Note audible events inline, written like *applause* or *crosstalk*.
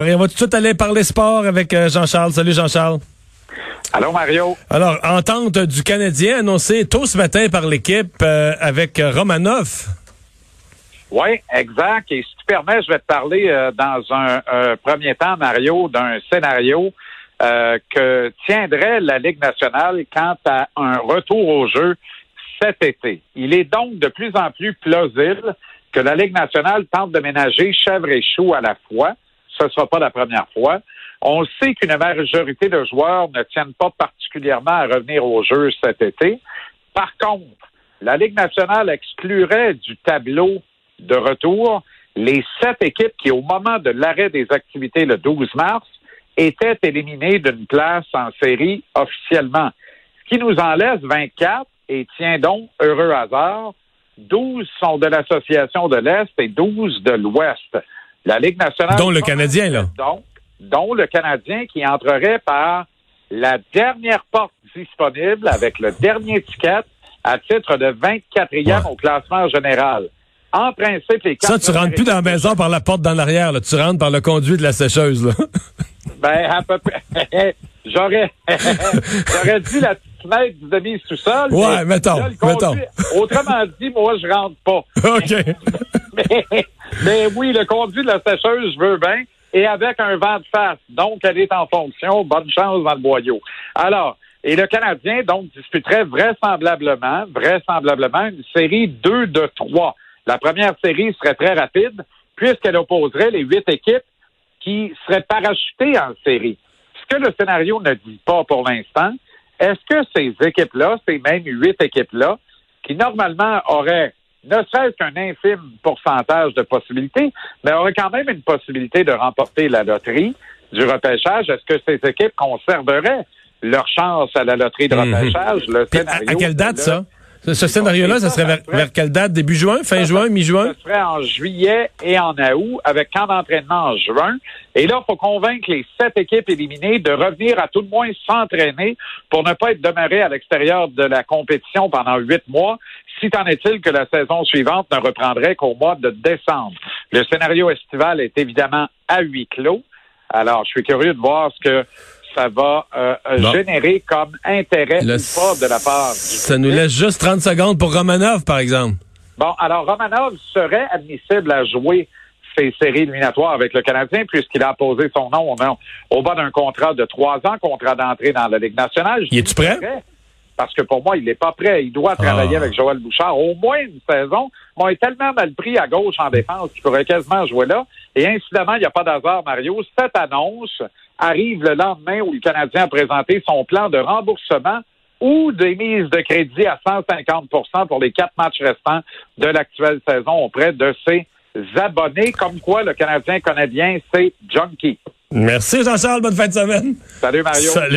on va tout de suite aller parler sport avec euh, Jean-Charles. Salut Jean-Charles. Allô Mario. Alors, entente du Canadien annoncée tôt ce matin par l'équipe euh, avec Romanov. Oui, exact. Et si tu permets, je vais te parler euh, dans un premier temps, Mario, d'un scénario que tiendrait la Ligue nationale quant à un retour au jeu cet été. Il est donc de plus en plus plausible que la Ligue nationale tente de ménager chèvre et chou à la fois ce ne sera pas la première fois. On sait qu'une majorité de joueurs ne tiennent pas particulièrement à revenir au jeu cet été. Par contre, la Ligue nationale exclurait du tableau de retour les sept équipes qui, au moment de l'arrêt des activités le 12 mars, étaient éliminées d'une place en série officiellement. Ce qui nous en laisse 24 et tient donc, heureux hasard, 12 sont de l'Association de l'Est et 12 de l'Ouest. La Ligue nationale. Dont le Canadien, là. Donc, dont le Canadien qui entrerait par la dernière porte disponible avec le dernier ticket à titre de 24e au classement général. En principe, les Ça, tu rentres plus dans la maison par la porte dans l'arrière, Tu rentres par le conduit de la sécheuse, là. *laughs* ben, à peu près. *laughs* J'aurais, *laughs* j'aurais dit la petite fenêtre du demi-sous-sol. Ouais, mettons, mettons. Autrement dit, moi, je rentre pas. OK. mais, oui, le conduit de la sécheuse, je veux bien, et avec un vent de face. Donc, elle est en fonction. Bonne chance dans le boyau. Alors, et le Canadien, donc, disputerait vraisemblablement, vraisemblablement, une série 2 de 3. La première série serait très rapide, puisqu'elle opposerait les huit équipes qui seraient parachutées en série. Ce que le scénario ne dit pas pour l'instant, est-ce que ces équipes-là, ces mêmes huit équipes-là, qui normalement auraient ne serait-ce qu'un infime pourcentage de possibilités, mais aurait quand même une possibilité de remporter la loterie du repêchage. Est-ce que ces équipes conserveraient leur chance à la loterie de mhm. repêchage? Le à, quelle date, ça? Ce scénario-là, ça, serait vers, quelle date? Début juin, fin juin, mi-juin? Ce serait en juillet et en août, avec camp d'entraînement en juin. Et là, il faut convaincre les sept équipes éliminées de revenir à tout le moins s'entraîner pour ne pas être demeurées à l'extérieur de la compétition pendant huit mois. Si t'en est-il que la saison suivante ne reprendrait qu'au mois de décembre. Le scénario estival est évidemment à huis clos. Alors, je suis curieux de voir ce que ça va euh, euh, générer comme intérêt de la part du Ça nous laisse juste 30 secondes pour Romanov, par exemple. Bon, alors Romanov serait admissible à jouer ces séries éliminatoires avec le Canadien puisqu'il a posé son nom au, bas d'un contrat de trois ans, contrat d'entrée dans la Ligue nationale. Y es-tu prêt? Parce que pour moi, il n'est pas prêt. Il doit travailler ah. avec Joël Bouchard au moins une saison. Bon, il est tellement mal pris à gauche en défense qu'il pourrait quasiment jouer là. Et incidemment, il n'y a pas d'hasard, Mario. Cette annonce arrive le lendemain où le Canadien a présenté son plan de remboursement ou des mises de crédit à 150% pour les quatre matchs restants de l'actuelle saison auprès de ses abonnés, comme quoi le Canadien connaît bien ses junkies. Merci Jean-Charles, bonne fin de semaine. Salut Mario. Salut.